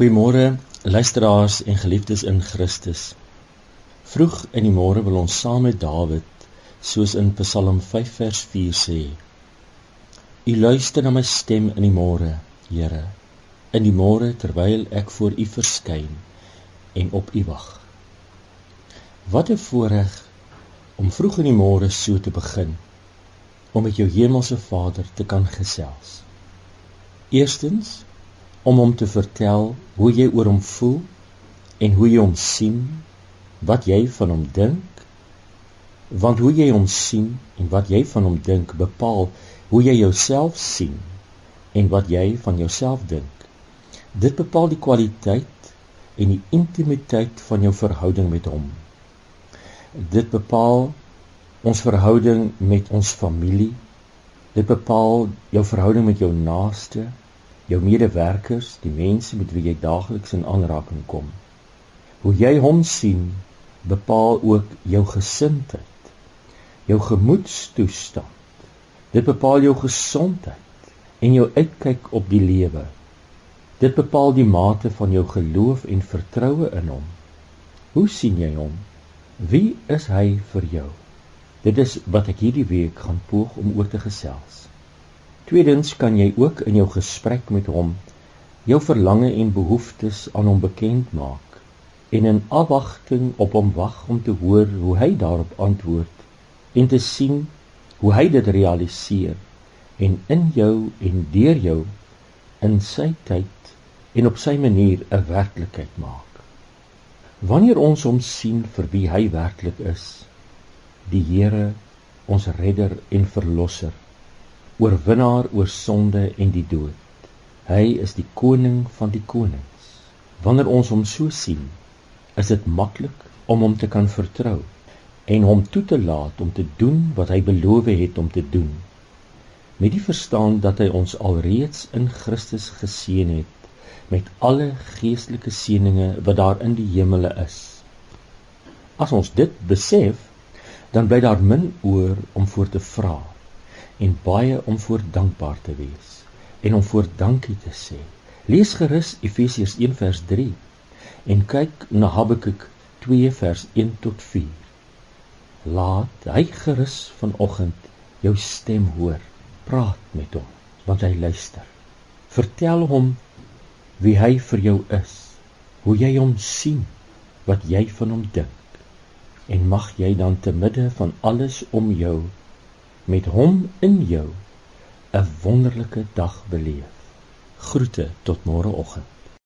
Goeiemôre luisteraars en geliefdes in Christus. Vroeg in die môre wil ons saam met Dawid, soos in Psalm 5 vers 4 sê: U luister na my stem in die môre, Here, in die môre terwyl ek voor U verskyn en op U wag. Wat 'n voorreg om vroeg in die môre so te begin om met jou hemelse Vader te kan gesels. Eerstens om hom te vertel hoe jy oor hom voel en hoe jy hom sien, wat jy van hom dink. Want hoe jy hom sien en wat jy van hom dink bepaal hoe jy jouself sien en wat jy van jouself dink. Dit bepaal die kwaliteit en die intimiteit van jou verhouding met hom. Dit bepaal ons verhouding met ons familie. Dit bepaal jou verhouding met jou naaste jou medewerkers, die mense met wie jy daagliks in aanraking kom. Hoe jy hom sien, bepaal ook jou gesindheid, jou gemoedstoestand. Dit bepaal jou gesondheid en jou uitkyk op die lewe. Dit bepaal die mate van jou geloof en vertroue in hom. Hoe sien jy hom? Wie is hy vir jou? Dit is wat ek hierdie week gaan poog om oor te gesels. Tweedens kan jy ook in jou gesprek met hom jou verlange en behoeftes aan hom bekend maak en in afwagting op hom wag om te hoor hoe hy daarop antwoord en te sien hoe hy dit realiseer en in jou en deur jou in sy tyd en op sy manier 'n werklikheid maak. Wanneer ons hom sien vir wie hy werklik is, die Here, ons redder en verlosser, oorwinnaar oor sonde en die dood. Hy is die koning van die konings. Wanneer ons hom so sien, is dit maklik om hom te kan vertrou en hom toe te laat om te doen wat hy beloof het om te doen. Met die verstaan dat hy ons alreeds in Christus geseën het met alle geestelike seënings wat daar in die hemele is. As ons dit besef, dan bly daar min oor om voor te vra en baie om voor dankbaar te wees en om voor dankie te sê. Lees gerus Efesiërs 1 vers 3 en kyk na Habakuk 2 vers 1 tot 4. Laat hy gerus vanoggend jou stem hoor. Praat met hom want hy luister. Vertel hom wie hy vir jou is, hoe jy hom sien, wat jy van hom dink. En mag jy dan te midde van alles om jou met hom in jou 'n wonderlike dag beleef. Groete tot môreoggend.